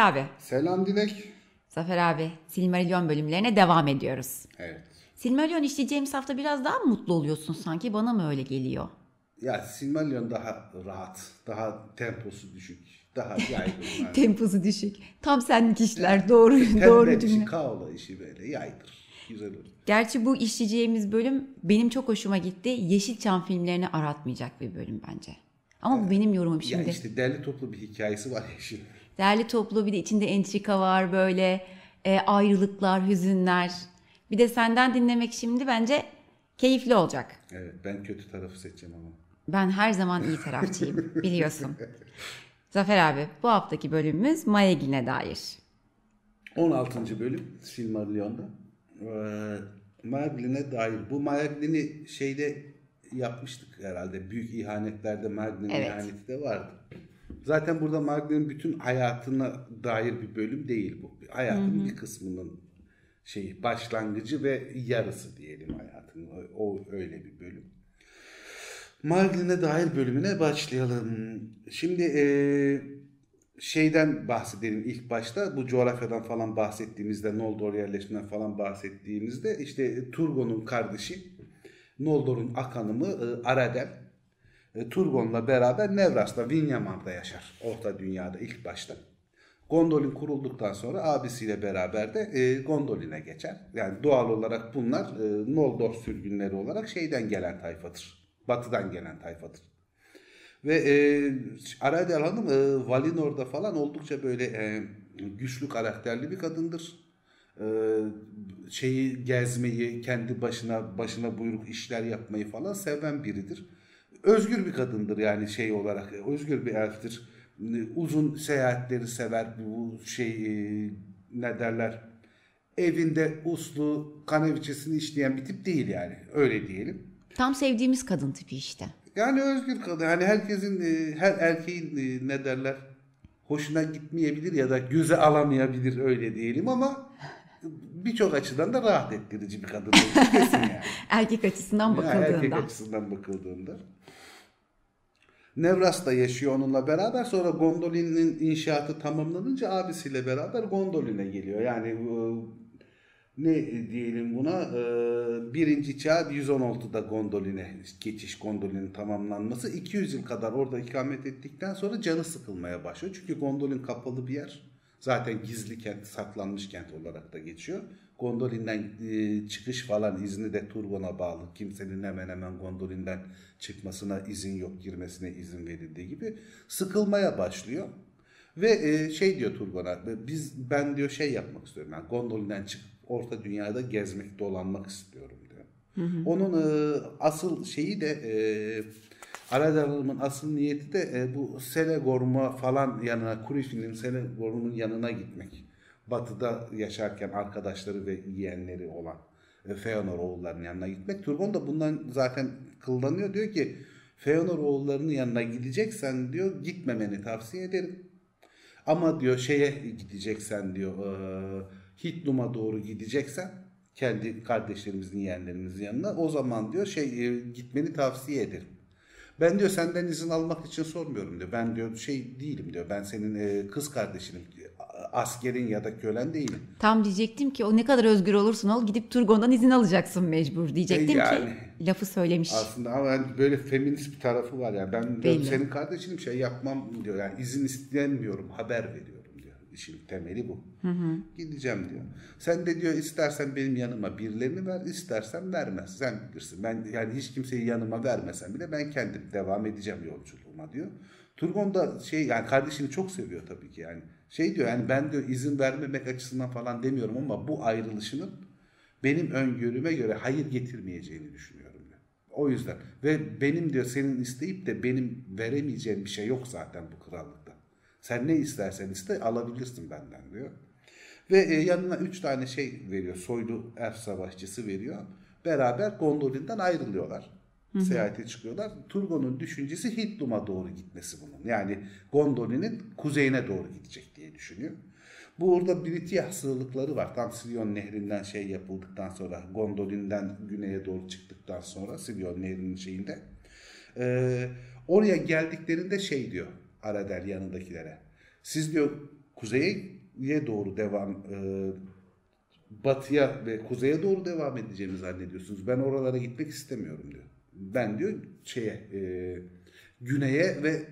Abi. Selam Dilek. Zafer abi, Silmarillion bölümlerine devam ediyoruz. Evet. Silmarillion işleyeceğimiz hafta biraz daha mutlu oluyorsun sanki? Bana mı öyle geliyor? Ya Silmarillion daha rahat, daha temposu düşük, daha yaygın. yani. Temposu düşük. Tam senlik işler. Doğru, Pembe doğru işi, cümle. kaola işi böyle yaydır. Güzel olur. Gerçi bu işleyeceğimiz bölüm benim çok hoşuma gitti. Yeşilçam filmlerini aratmayacak bir bölüm bence. Ama bu benim yorumum Ya şimdi. işte derli toplu bir hikayesi var ya şimdi. Derli toplu bir de içinde entrika var böyle e, ayrılıklar, hüzünler. Bir de senden dinlemek şimdi bence keyifli olacak. Evet ben kötü tarafı seçeceğim ama. Ben her zaman iyi tarafçıyım biliyorsun. Zafer abi bu haftaki bölümümüz Mayegin'e dair. 16. bölüm Silmarillion'da. Ee, Merlin'e dair. Bu Merlin'i şeyde yapmıştık herhalde. Büyük ihanetlerde Merlin'in Evet. ihaneti de vardı. Zaten burada Merlin'in bütün hayatına dair bir bölüm değil bu. Hayatının bir kısmının şeyi başlangıcı ve yarısı diyelim hayatının. O, o öyle bir bölüm. Marglin'e dair bölümüne başlayalım. Şimdi eee, şeyden bahsedelim ilk başta. Bu coğrafyadan falan bahsettiğimizde, Noldor yerleşiminden falan bahsettiğimizde işte Turgon'un kardeşi, Noldor'un akanımı e, Aradel, e, Turgon'la beraber Nevras'ta, Vinyamar'da yaşar. Orta Dünya'da ilk başta. Gondolin kurulduktan sonra abisiyle beraber de e, Gondolin'e geçer. Yani doğal olarak bunlar e, Noldor sürgünleri olarak şeyden gelen tayfadır. Batıdan gelen tayfadır. Ve e, Aradel Hanım e, Valinor'da falan oldukça böyle e, güçlü karakterli bir kadındır. E, şeyi gezmeyi, kendi başına başına buyruk işler yapmayı falan seven biridir. Özgür bir kadındır yani şey olarak. e, Özgür bir elftir. E, Uzun seyahatleri sever. Bu şey e, ne derler? Evinde uslu kaneviçesini işleyen bir tip değil yani. Öyle diyelim. Tam sevdiğimiz kadın tipi işte. Yani özgür kadın. Yani herkesin, her erkeğin ne derler hoşuna gitmeyebilir ya da göze alamayabilir öyle diyelim ama birçok açıdan da rahat ettirici bir kadın. yani. Erkek açısından Yani erkek bakıldığında. açısından bakıldığında. Nevras'ta yaşıyor onunla beraber. Sonra Gondolin'in inşaatı tamamlanınca abisiyle beraber Gondolin'e geliyor. Yani e, ne diyelim buna e, birinci çağ 116'da Gondolin'e geçiş Gondolin'in tamamlanması 200 yıl kadar orada ikamet ettikten sonra canı sıkılmaya başlıyor. Çünkü Gondolin kapalı bir yer. Zaten gizli kent, saklanmış kent olarak da geçiyor. Gondolin'den e, çıkış falan izni de Turgon'a bağlı. Kimsenin hemen hemen Gondolin'den çıkmasına izin yok, girmesine izin verildiği gibi sıkılmaya başlıyor. Ve e, şey diyor Turgon'a, biz ben diyor şey yapmak istiyorum. Yani Gondolin'den çıkıp orta dünyada gezmek, dolanmak istiyorum diyor. Onun e, asıl şeyi de e, asıl niyeti de e, bu Selegorm'a falan yanına, Kurifin'in Selegorm'un yanına gitmek. Batı'da yaşarken arkadaşları ve yeğenleri olan e, Feanor oğullarının yanına gitmek. Turgon da bundan zaten kıllanıyor. Diyor ki Feanor oğullarının yanına gideceksen diyor gitmemeni tavsiye ederim. Ama diyor şeye gideceksen diyor e, Hitlum'a doğru gideceksen kendi kardeşlerimizin yeğenlerimizin yanına o zaman diyor şey e, gitmeni tavsiye ederim. Ben diyor senden izin almak için sormuyorum diyor. Ben diyor şey değilim diyor. Ben senin e, kız kardeşinim. Askerin ya da kölen değilim. Tam diyecektim ki o ne kadar özgür olursun ol gidip Turgon'dan izin alacaksın mecbur diyecektim E, yani. ki lafı söylemiş. Aslında ama yani böyle feminist bir tarafı var yani. Ben diyor, Belli. senin kardeşinim şey yapmam diyor. Yani izin istemiyorum, haber veriyorum diyor. İşin temeli bu. Gideceğim diyor. Sen de diyor istersen benim yanıma birilerini ver, istersen vermez. Sen bilirsin. Ben yani hiç kimseyi yanıma vermesem bile ben kendim devam edeceğim yolculuğuma diyor. Turgon da şey yani kardeşini çok seviyor tabii ki yani. Şey diyor yani ben diyor izin vermemek açısından falan demiyorum ama bu ayrılışının benim öngörüme göre hayır getirmeyeceğini düşünüyorum diyor. O yüzden ve benim diyor senin isteyip de benim veremeyeceğim bir şey yok zaten bu krallıkta. Sen ne istersen iste alabilirsin benden diyor. Ve e, yanına üç tane şey veriyor. Soylu elf savaşçısı veriyor. Beraber Gondolin'den ayrılıyorlar. Seyahate çıkıyorlar. Turgon'un düşüncesi Hitlum'a doğru gitmesi bunun. Yani Gondolin'in kuzeyine doğru gidecek diye düşünüyor. Bu orada Britiyah sığlıkları var. Tam Silyon Nehri'nden şey yapıldıktan sonra Gondolin'den güneye doğru çıktıktan sonra Silyon Nehri'nin şeyinde. Ee, oraya geldiklerinde şey diyor Aradel yanındakilere. Siz diyor kuzeye doğru devam e, batıya ve kuzeye doğru devam edeceğimi zannediyorsunuz. Ben oralara gitmek istemiyorum diyor. Ben diyor şeye e, güneye ve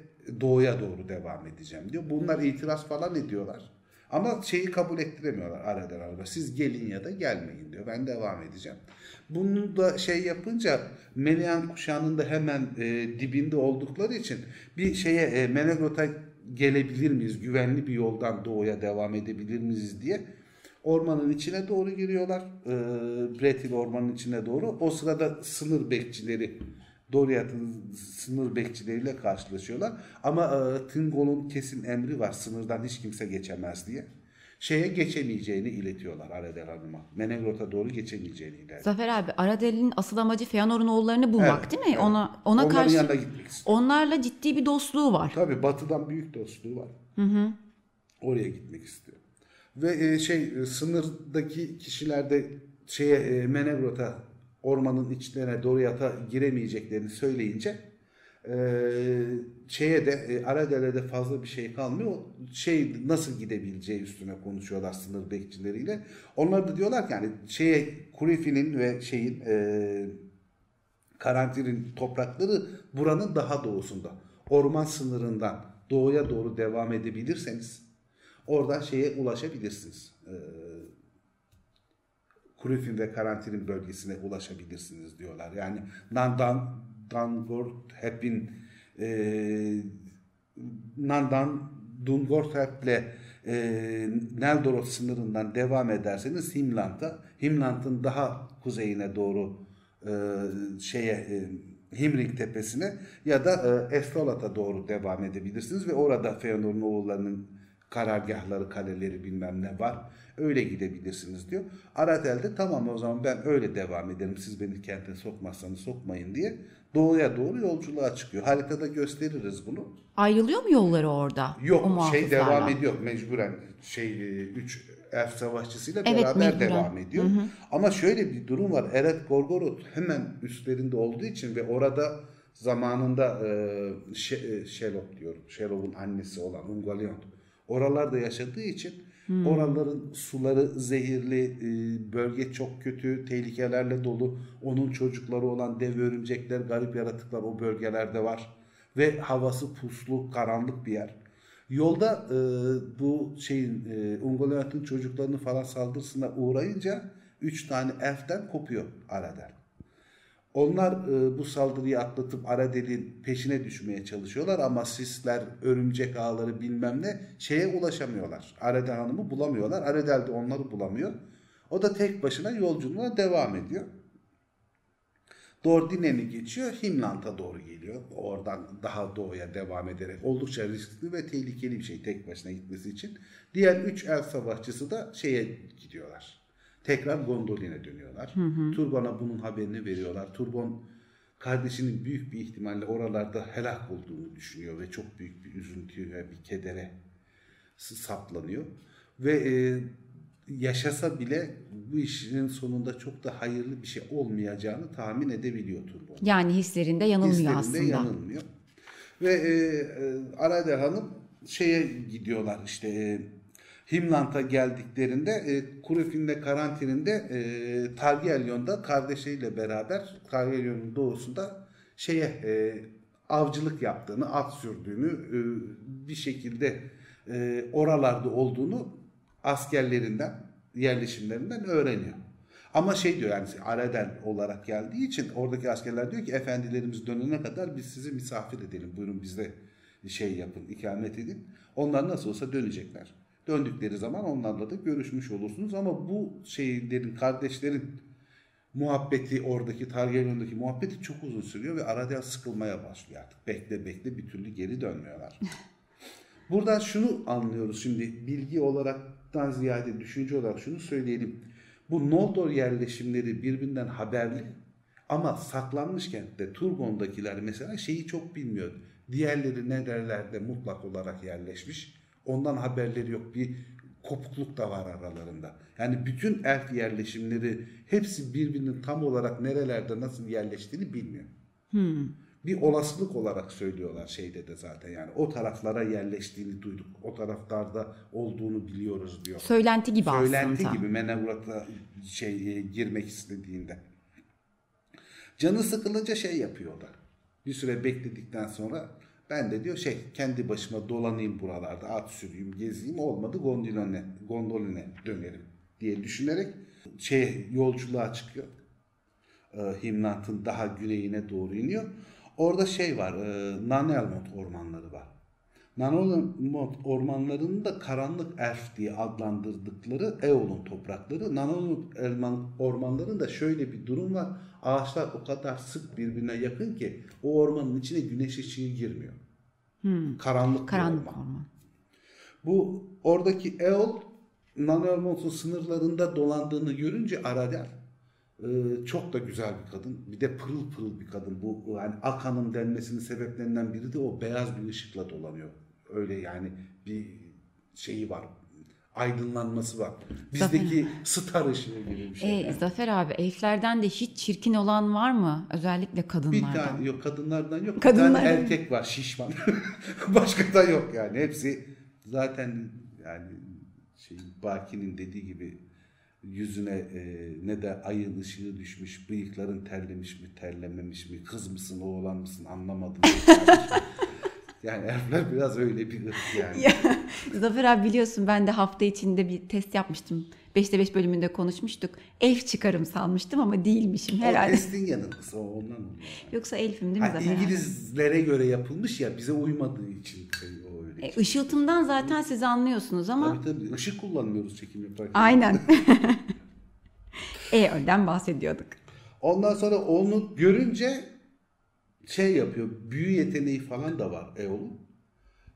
doğuya doğru devam edeceğim diyor. Bunlar itiraz falan ediyorlar. Ama şeyi kabul ettiremiyorlar aradan araba. Siz gelin ya da gelmeyin diyor. Ben devam edeceğim. Bunu da şey yapınca Melian kuşağının da hemen e, dibinde oldukları için bir şeye e, Menegrot'a gelebilir miyiz? Güvenli bir yoldan doğuya devam edebilir miyiz diye ormanın içine doğru giriyorlar. E, Bretil ormanın içine doğru. O sırada sınır bekçileri Doriath'ın sınır bekçileriyle karşılaşıyorlar. Ama e, Tingol'un kesin emri var. Sınırdan hiç kimse geçemez diye. Şeye geçemeyeceğini iletiyorlar Aredel Hanım'a. Menegrot'a doğru geçemeyeceğini iletiyorlar. Zafer abi Aradel'in asıl amacı Feanor'un oğullarını bulmak Evet, değil mi? evet. Ona ona Onların karşı yanına gitmek istiyor. onlarla ciddi bir dostluğu var. Tabii batıdan büyük dostluğu var. Oraya gitmek istiyor. Ve e, şey e, sınırdaki kişiler de şeye e, Menegrot'a ormanın içlerine Doriath'a giremeyeceklerini söyleyince e, şeye de e, Aradel'e fazla bir şey kalmıyor. O şey nasıl gidebileceği üstüne konuşuyorlar sınır bekçileriyle. Onlar da diyorlar ki yani şeye Kurifi'nin ve şeyin e, Karantin'in toprakları buranın daha doğusunda. Orman sınırından doğuya doğru devam edebilirseniz oradan şeye ulaşabilirsiniz. Kurifin ve Karantin'in bölgesine ulaşabilirsiniz diyorlar. Yani Nandan, Dangorthep'in e, Nandan, Dungorthep'le e, Neldorot sınırından devam ederseniz Himland'a, Himland'ın daha kuzeyine doğru e, şeye e, Himring tepesine ya da e, Estolat'a doğru devam edebilirsiniz ve orada Feanor'un oğullarının karargahları, kaleleri bilmem ne var. Öyle gidebilirsiniz diyor. Aratel de tamam o zaman ben öyle devam ederim. Siz beni kente sokmazsanız sokmayın diye doğuya doğru yolculuğa çıkıyor. Haritada gösteririz bunu. Ayrılıyor mu yolları orada? Yok şey devam ediyor mecburen şey 3 elf savaşçısıyla Evet, beraber mecburen. devam ediyor. Ama şöyle bir durum var. Eret Gorgoroth hemen üstlerinde olduğu için ve orada zamanında e, Şe- e, diyorum. Shelob'un annesi olan Ungoliant. Oralarda yaşadığı için oraların suları zehirli, e, bölge çok kötü, tehlikelerle dolu. Onun çocukları olan dev örümcekler, garip yaratıklar o bölgelerde var. Ve havası puslu, karanlık bir yer. Yolda e, bu şeyin e, Ungoliant'ın çocuklarını falan saldırısına uğrayınca üç tane elften kopuyor Aradel. Onlar e, bu saldırıyı atlatıp Aradel'in peşine düşmeye çalışıyorlar ama sisler, örümcek ağları bilmem ne şeye ulaşamıyorlar. Aradel Hanım'ı bulamıyorlar. Aradel de onları bulamıyor. O da tek başına yolculuğuna devam ediyor. Dordinen'i geçiyor, Himland'a doğru geliyor. Oradan daha doğuya devam ederek oldukça riskli ve tehlikeli bir şey tek başına gitmesi için. Diğer üç el savaşçısı da şeye gidiyorlar. Tekrar Gondolin'e dönüyorlar. Turbon'a bunun haberini veriyorlar. Turbon kardeşinin büyük bir ihtimalle oralarda helak olduğunu düşünüyor ve çok büyük bir üzüntü ve bir kedere saplanıyor. Ve e, yaşasa bile bu işin sonunda çok da hayırlı bir şey olmayacağını tahmin edebiliyor Turbon. Yani hislerinde yanılmıyor Hislerinde aslında. yanılmıyor. Ve e, e, Arader Hanım şeye gidiyorlar işte e, Himland'a geldiklerinde e, Kurufin'le karantininde e, Targaryon'da kardeşiyle beraber Targaryon'un doğusunda şeye e, avcılık yaptığını, at sürdüğünü e, bir şekilde e, oralarda olduğunu askerlerinden, yerleşimlerinden öğreniyor. Ama şey diyor yani Aradel olarak geldiği için oradaki askerler diyor ki efendilerimiz dönene kadar biz sizi misafir edelim. Buyurun bizde şey yapın, ikamet edin. Onlar nasıl olsa dönecekler. Döndükleri zaman onlarla da görüşmüş olursunuz ama bu şeylerin, kardeşlerin muhabbeti oradaki Targaryon'daki muhabbeti çok uzun sürüyor ve Aradel sıkılmaya başlıyor artık. Bekle bekle bir türlü geri dönmüyorlar. Buradan şunu anlıyoruz şimdi bilgi olaraktan ziyade düşünce olarak şunu söyleyelim. Bu Noldor yerleşimleri birbirinden haberli ama saklanmış kentte Turgon'dakiler mesela şeyi çok bilmiyor. Diğerleri nerelerde mutlak olarak yerleşmiş. Ondan haberleri yok. Bir kopukluk da var aralarında. Yani bütün elf yerleşimleri hepsi birbirinin tam olarak nerelerde nasıl yerleştiğini bilmiyor. bir olasılık olarak söylüyorlar şeyde de zaten yani o taraflara yerleştiğini duyduk. O taraflarda olduğunu biliyoruz diyor. Söylenti gibi Söylenti aslında. gibi Manewrot'a şey e, girmek istediğinde. Canı sıkılınca şey yapıyor o da. Bir süre bekledikten sonra ben de diyor şey kendi başıma dolanayım buralarda at süreyim gezeyim olmadı gondoline, gondoline dönerim diye düşünerek şey yolculuğa çıkıyor. E, Himnant'ın daha güneyine doğru iniyor. Orada şey var e, Nanelmont ormanları var. Nanolmont ormanlarının da karanlık erf diye adlandırdıkları Eol'un toprakları. Nanolmont ormanlarında da şöyle bir durum var. Ağaçlar o kadar sık birbirine yakın ki o ormanın içine güneş ışığı girmiyor. Karanlık, bir Karanlık orman. orman. Bu oradaki Eol Nanolmont'un sınırlarında dolandığını görünce Aradel e, çok da güzel bir kadın. Bir de pırıl pırıl bir kadın. Bu yani Akan'ın denmesinin sebeplerinden biri de o beyaz bir ışıkla dolanıyor. Öyle yani bir şeyi var. Aydınlanması var. Bizdeki star ışığı gibi bir şey. E, Zafer abi elflerden de hiç çirkin olan var mı? Özellikle Bir kadınlardan. tane yok kadınlardan yok. Bir Kadınlardan tane yok. erkek var şişman. Başka da yok yani. Hepsi zaten yani şey Baki'nin dediği gibi yüzüne e, ne de ayın ışığı düşmüş, bıyıkların terlemiş mi, terlememiş mi, kız mısın, oğlan mısın anlamadım. yani elfler biraz öyle bir ırk yani. Ya, Zafer abi biliyorsun ben de hafta içinde bir test yapmıştım. 5'te 5 bölümünde konuşmuştuk. Elf çıkarım sanmıştım ama değilmişim O herhalde. testin yanılgısı o ondan oluyor. Yoksa elfim değil mi Ha, Zafer abi? İngilizlere göre yapılmış ya bize uymadığı için o öyle. E, ışıltımdan zaten siz anlıyorsunuz ama Tabii tabii ışık kullanmıyoruz çekim yaparken. aynen. Eol'den bahsediyorduk. Ondan sonra onu görünce şey yapıyor. Büyü yeteneği falan da var Eol'un.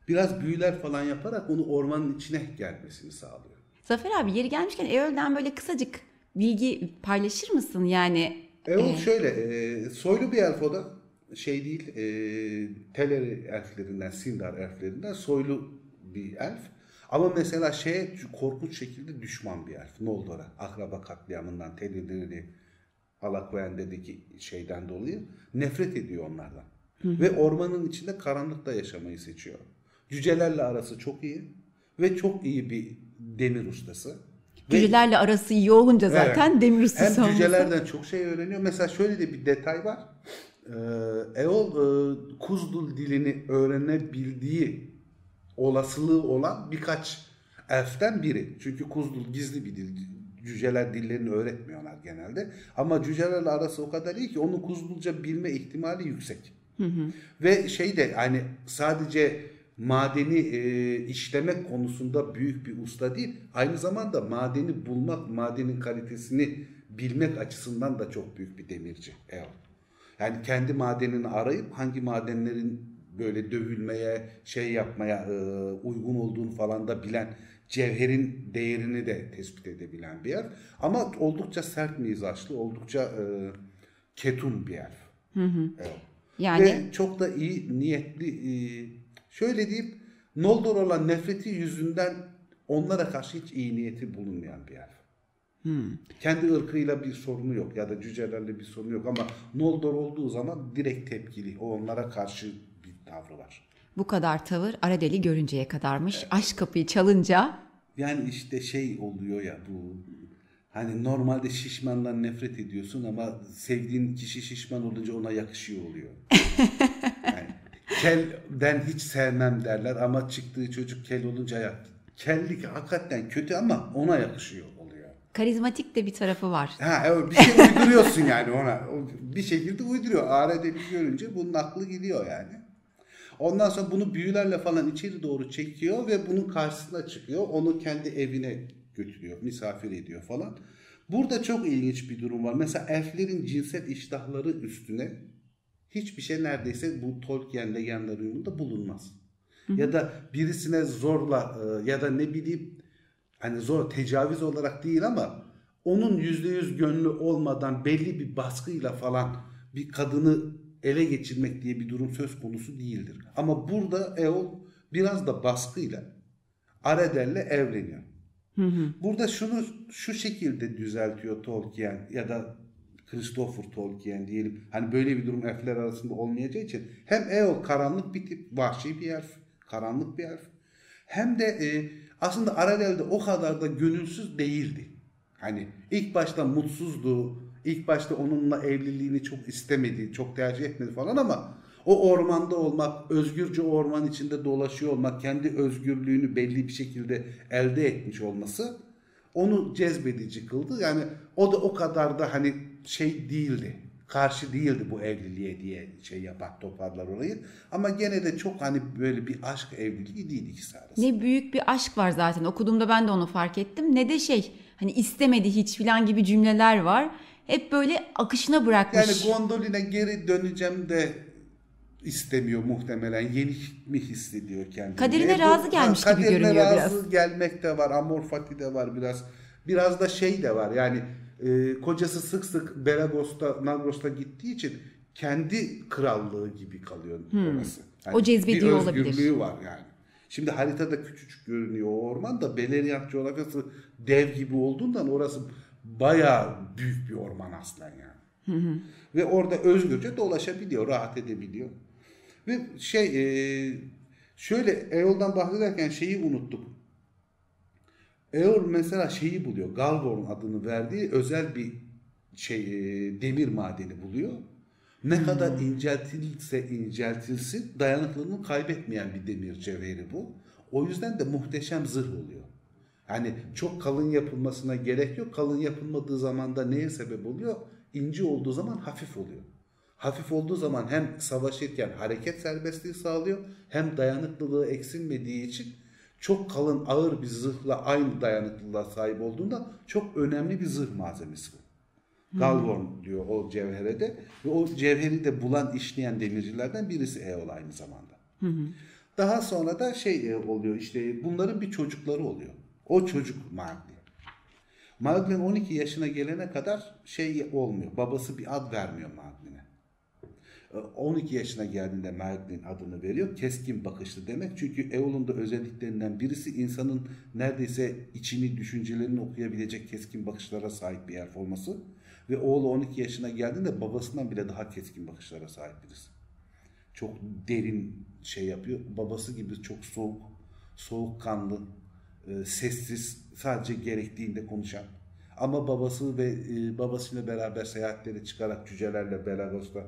Biraz büyüler falan yaparak onu ormanın içine gelmesini sağlıyor. Zafer abi yeri gelmişken Eol'den böyle kısacık bilgi paylaşır mısın? Yani Eol şöyle e, soylu bir elf o da şey değil e, Teleri elflerinden, Sindar elflerinden soylu bir elf. Ama mesela şeye korkunç şekilde düşman bir elf. Noldor'a akraba katliamından Teleri'leri Alakoyen'deki şeyden dolayı nefret ediyor onlardan. Ve ormanın içinde karanlıkta yaşamayı seçiyor. Cücelerle arası çok iyi ve çok iyi bir demir ustası. Ve- cücelerle arası iyi olunca zaten Evet. demir ustası Hem olması. cücelerden çok şey öğreniyor. Mesela şöyle de bir detay var. Ee, Eol e, Kuzdul dilini öğrenebildiği olasılığı olan birkaç elften biri. Çünkü Kuzdul gizli bir dil. Cüceler dillerini öğretmiyorlar genelde. Ama cücelerle arası o kadar iyi ki onun Kuzdulca bilme ihtimali yüksek. Ve şey de hani sadece madeni e, işlemek konusunda büyük bir usta değil. Aynı zamanda madeni bulmak, madenin kalitesini bilmek açısından da çok büyük bir demirci. Eol. Yani kendi madenini arayıp hangi madenlerin böyle dövülmeye, şey yapmaya e, uygun olduğunu falan da bilen, cevherin değerini de tespit edebilen bir yer. Ama oldukça sert mizaçlı, oldukça e, ketum bir yer. Eol. Yani Ve çok da iyi niyetli e, şöyle diyeyim Noldor olan nefreti yüzünden onlara karşı hiç iyi niyeti bulunmayan bir yer. Kendi ırkıyla bir sorunu yok ya da cücelerle bir sorunu yok ama Noldor olduğu zaman direkt tepkili. O onlara karşı bir tavrı var. Bu kadar tavır Aradel'i görünceye kadarmış. Aşk kapıyı çalınca Yani işte şey oluyor ya bu hani normalde şişmandan nefret ediyorsun ama sevdiğin kişi şişman olunca ona yakışıyor oluyor. Yani kelden hiç sevmem derler ama çıktığı çocuk kel olunca ya kellik hakikaten kötü ama ona yakışıyor oluyor. karizmatik de bir tarafı var. Ha evet, bir şey uyduruyorsun yani ona. Bir şekilde uyduruyor. Ağrı'da görünce bunun aklı gidiyor yani. Ondan sonra bunu büyülerle falan içeri doğru çekiyor ve bunun karşısına çıkıyor. Onu kendi evine götürüyor, misafir ediyor falan. Burada çok ilginç bir durum var. Mesela elflerin cinsel iştahları üstüne hiçbir şey neredeyse bu Tolkien legendler uyumunda bulunmaz. Ya da birisine zorla e, ya da ne bileyim hani zor tecavüz olarak değil ama onun yüzde yüz gönlü olmadan belli bir baskıyla falan bir kadını ele geçirmek diye bir durum söz konusu değildir. Ama burada Eol biraz da baskıyla Aredel'le evleniyor. Burada şunu şu şekilde düzeltiyor Tolkien ya da Christopher Tolkien diyelim. Hani böyle bir durum elfler arasında olmayacağı için hem Eol karanlık bir tip, vahşi bir elf, karanlık bir elf. Hem de e, aslında Ararel'de o kadar da gönülsüz değildi. Hani ilk başta mutsuzdu, ilk başta onunla evliliğini çok istemedi, çok tercih etmedi falan ama o ormanda olmak, özgürce orman içinde dolaşıyor olmak, kendi özgürlüğünü belli bir şekilde elde etmiş olması onu cezbedici kıldı. Yani o da o kadar da hani şey değildi. Karşı değildi bu evliliğe diye şey yapar toparlar orayı. Ama gene de çok hani böyle bir aşk evliliği değil ikisi arasında. Ne büyük bir aşk var zaten. Okuduğumda ben de onu fark ettim. Ne de şey hani istemedi hiç filan gibi cümleler var. Hep böyle akışına bırakmış. Yani Gondolin'e geri döneceğim de istemiyor muhtemelen. Yeni mi hissediyor kendini? Kaderine E, razı gelmiş gibi kaderine görünüyor razı biraz. gelmek de var. Amor fati de var biraz. Biraz da şey de var. Yani e, kocası sık sık Belagos'ta, Nagros'ta gittiği için kendi krallığı gibi kalıyor orası. Yani Hmm. O cezbediyor bir olabilir. özgürlüğü var yani. Şimdi haritada küçücük görünüyor o orman da Beleriand coğrafyası dev gibi olduğundan orası bayağı büyük bir orman aslen yani. Ve orada özgürce dolaşabiliyor, rahat edebiliyor. Ve şey e, şöyle Eol'dan bahsederken şeyi unuttuk. Eol mesela şeyi buluyor. Galvorn adını verdiği özel bir şey e, demir madeni buluyor. Ne kadar inceltilse inceltilsin dayanıklılığını kaybetmeyen bir demir cevheri bu. O yüzden de muhteşem zırh oluyor. Yani çok kalın yapılmasına gerek yok. Kalın yapılmadığı zaman da neye sebep oluyor? İnce olduğu zaman hafif oluyor. Hafif olduğu zaman hem savaşırken hareket serbestliği sağlıyor hem dayanıklılığı eksilmediği için çok kalın ağır bir zırhla aynı dayanıklılığa sahip olduğunda çok önemli bir zırh malzemesi bu. Galvorn diyor o cevhere de ve o cevheri de bulan işleyen demircilerden birisi Eol aynı zamanda. Daha sonra da şey e, oluyor işte bunların bir çocukları oluyor. O çocuk Marglin. Marglin 12 yaşına gelene kadar şey olmuyor. Babası bir ad vermiyor Marglin'e. E, 12 yaşına geldiğinde Marglin adını veriyor. Keskin bakışlı demek. Çünkü Eol'un da özelliklerinden birisi insanın neredeyse içini, düşüncelerini okuyabilecek keskin bakışlara sahip bir elf olması. Ve oğlu 12 yaşına geldiğinde babasından bile daha keskin bakışlara sahip birisi çok derin şey yapıyor. Babası gibi çok soğuk, soğukkanlı, e, sessiz, sadece gerektiğinde konuşan. Ama babası ve e, babasıyla beraber seyahatlere çıkarak cücelerle Belagos'ta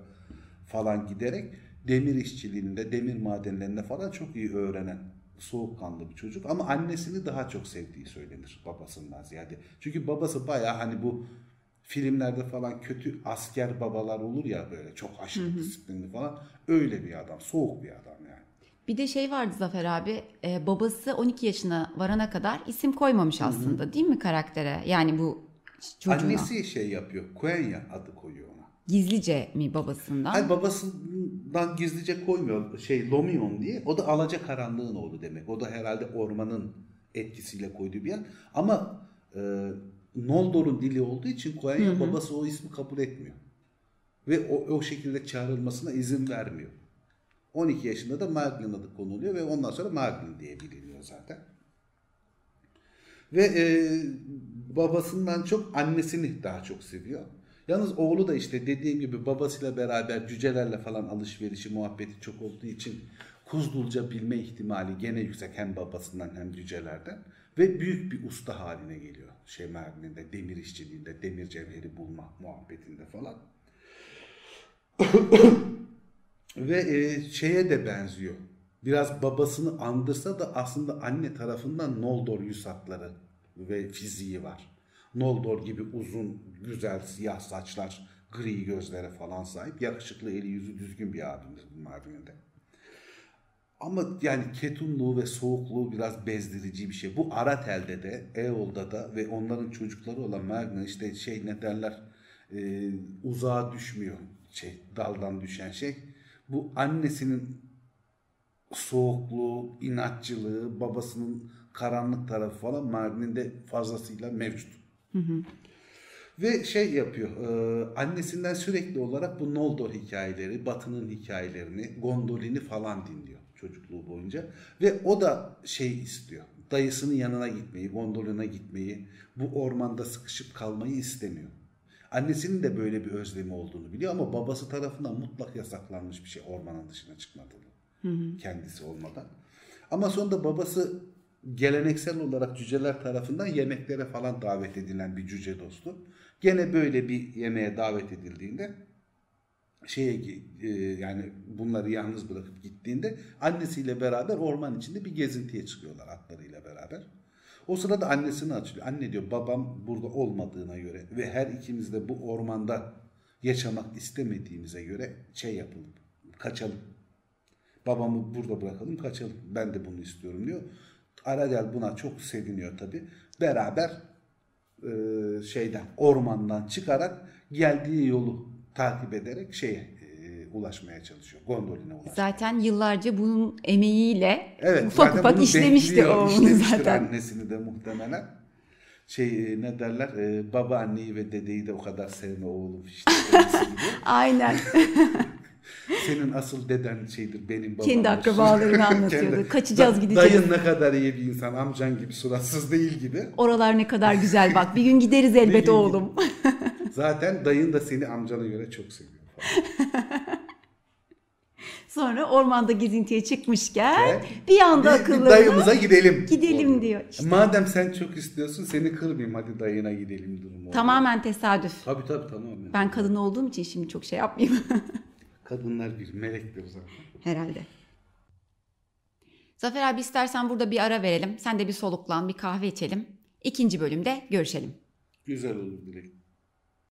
falan giderek demir işçiliğinde, demir madenlerinde falan çok iyi öğrenen soğukkanlı bir çocuk ama annesini daha çok sevdiği söylenir babasından ziyade. Çünkü babası bayağı hani bu filmlerde falan kötü asker babalar olur ya böyle çok aşırı disiplinli falan öyle bir adam soğuk bir adam. Bir de şey vardı Zafer abi, e, babası 12 yaşına varana kadar isim koymamış aslında değil mi karaktere? Yani bu çocuğuna. Annesi şey yapıyor Quenya adı koyuyor ona. Gizlice mi babasından? Hayır babasından gizlice koymuyor şey Lomion diye o da Alacakaranlığın oğlu demek. O da herhalde ormanın etkisiyle koyduğu bir yer. Ama e, Noldor'un dili olduğu için Quenya babası o ismi kabul etmiyor. Ve o, o şekilde çağrılmasına izin vermiyor. 12 yaşında da Marglin adı konuluyor ve ondan sonra Marglin diye biliniyor zaten. Ve e, babasından çok annesini daha çok seviyor. Yalnız oğlu da işte dediğim gibi babasıyla beraber cücelerle falan alışverişi muhabbeti çok olduğu için Kuzdulca bilme ihtimali gene yüksek hem babasından hem cücelerden. Ve büyük bir usta haline geliyor şey Merlin'de, demir işçiliğinde, demir cevheri bulma muhabbetinde falan. Ve e, şeye de benziyor. Biraz babasını andırsa da aslında anne tarafından Noldor yüz ve fiziği var. Noldor gibi uzun, güzel siyah saçlar, gri gözlere falan sahip. Yakışıklı, eli yüzü düzgün bir abimiz bu Marvin'de. Ama yani ketumluğu ve soğukluğu biraz bezdirici bir şey. Bu Aratel'de de, Eol'da da ve onların çocukları olan Mergna işte şey ne derler e, uzağa düşmüyor şey daldan düşen şey. Bu annesinin soğukluğu, inatçılığı, babasının karanlık tarafı falan Merlin'de fazlasıyla mevcut. Ve şey yapıyor, e, annesinden sürekli olarak bu Noldor hikayeleri, Batı'nın hikayelerini, Gondolin'i falan dinliyor çocukluğu boyunca. Ve o da şey istiyor, dayısının yanına gitmeyi, Gondolin'e gitmeyi, bu ormanda sıkışıp kalmayı istemiyor. Annesinin de böyle bir özlemi olduğunu biliyor ama babası tarafından mutlak yasaklanmış bir şey ormanın dışına çıkmadığı. Kendisi olmadan. Ama sonunda babası geleneksel olarak cüceler tarafından yemeklere falan davet edilen bir cüce dostu. Gene böyle bir yemeğe davet edildiğinde şeye e, yani bunları yalnız bırakıp gittiğinde annesiyle beraber orman içinde bir gezintiye çıkıyorlar atlarıyla beraber. O sırada annesini açıyor. Anne diyor babam burada olmadığına göre ve her ikimiz de bu ormanda yaşamak istemediğimize göre şey yapalım. Kaçalım. Babamı burada bırakalım kaçalım. Ben de bunu istiyorum diyor. Aradel buna çok seviniyor tabi. Beraber e, şeyden ormandan çıkarak geldiği yolu takip ederek şeye ulaşmaya çalışıyor. Gondoline ulaşmaya. Zaten yıllarca bunun emeğiyle Evet, ufak ufak işlemişti oğlunu işlemiştir zaten. annesini de muhtemelen. Şey e, ne derler e, baba anneyi ve dedeyi de o kadar sevme oğlum işte. Aynen. Senin asıl deden şeydir benim babam. Kendi akrabalarını anlatıyordu. Kaçacağız, gideceğiz. Dayın ne kadar iyi bir insan amcan gibi suratsız değil gibi. Oralar ne kadar güzel bak. Bir gün gideriz elbet oğlum. Zaten dayın da seni amcana göre çok seviyor. Sonra ormanda gezintiye çıkmışken Evet. bir anda akıllarına dayımıza gidelim. gidelim diyor. İşte Madem sen çok istiyorsun seni kırmayayım hadi dayına gidelim durumu. tamamen tesadüf. Tabii tabii tamamen. Ben kadın olduğum için şimdi çok şey yapmayayım Kadınlar bir melektir zaten. herhalde. Zafer abi istersen burada bir ara verelim. Sen de bir soluklan, bir kahve içelim. İkinci bölümde görüşelim. Güzel olur Dilek.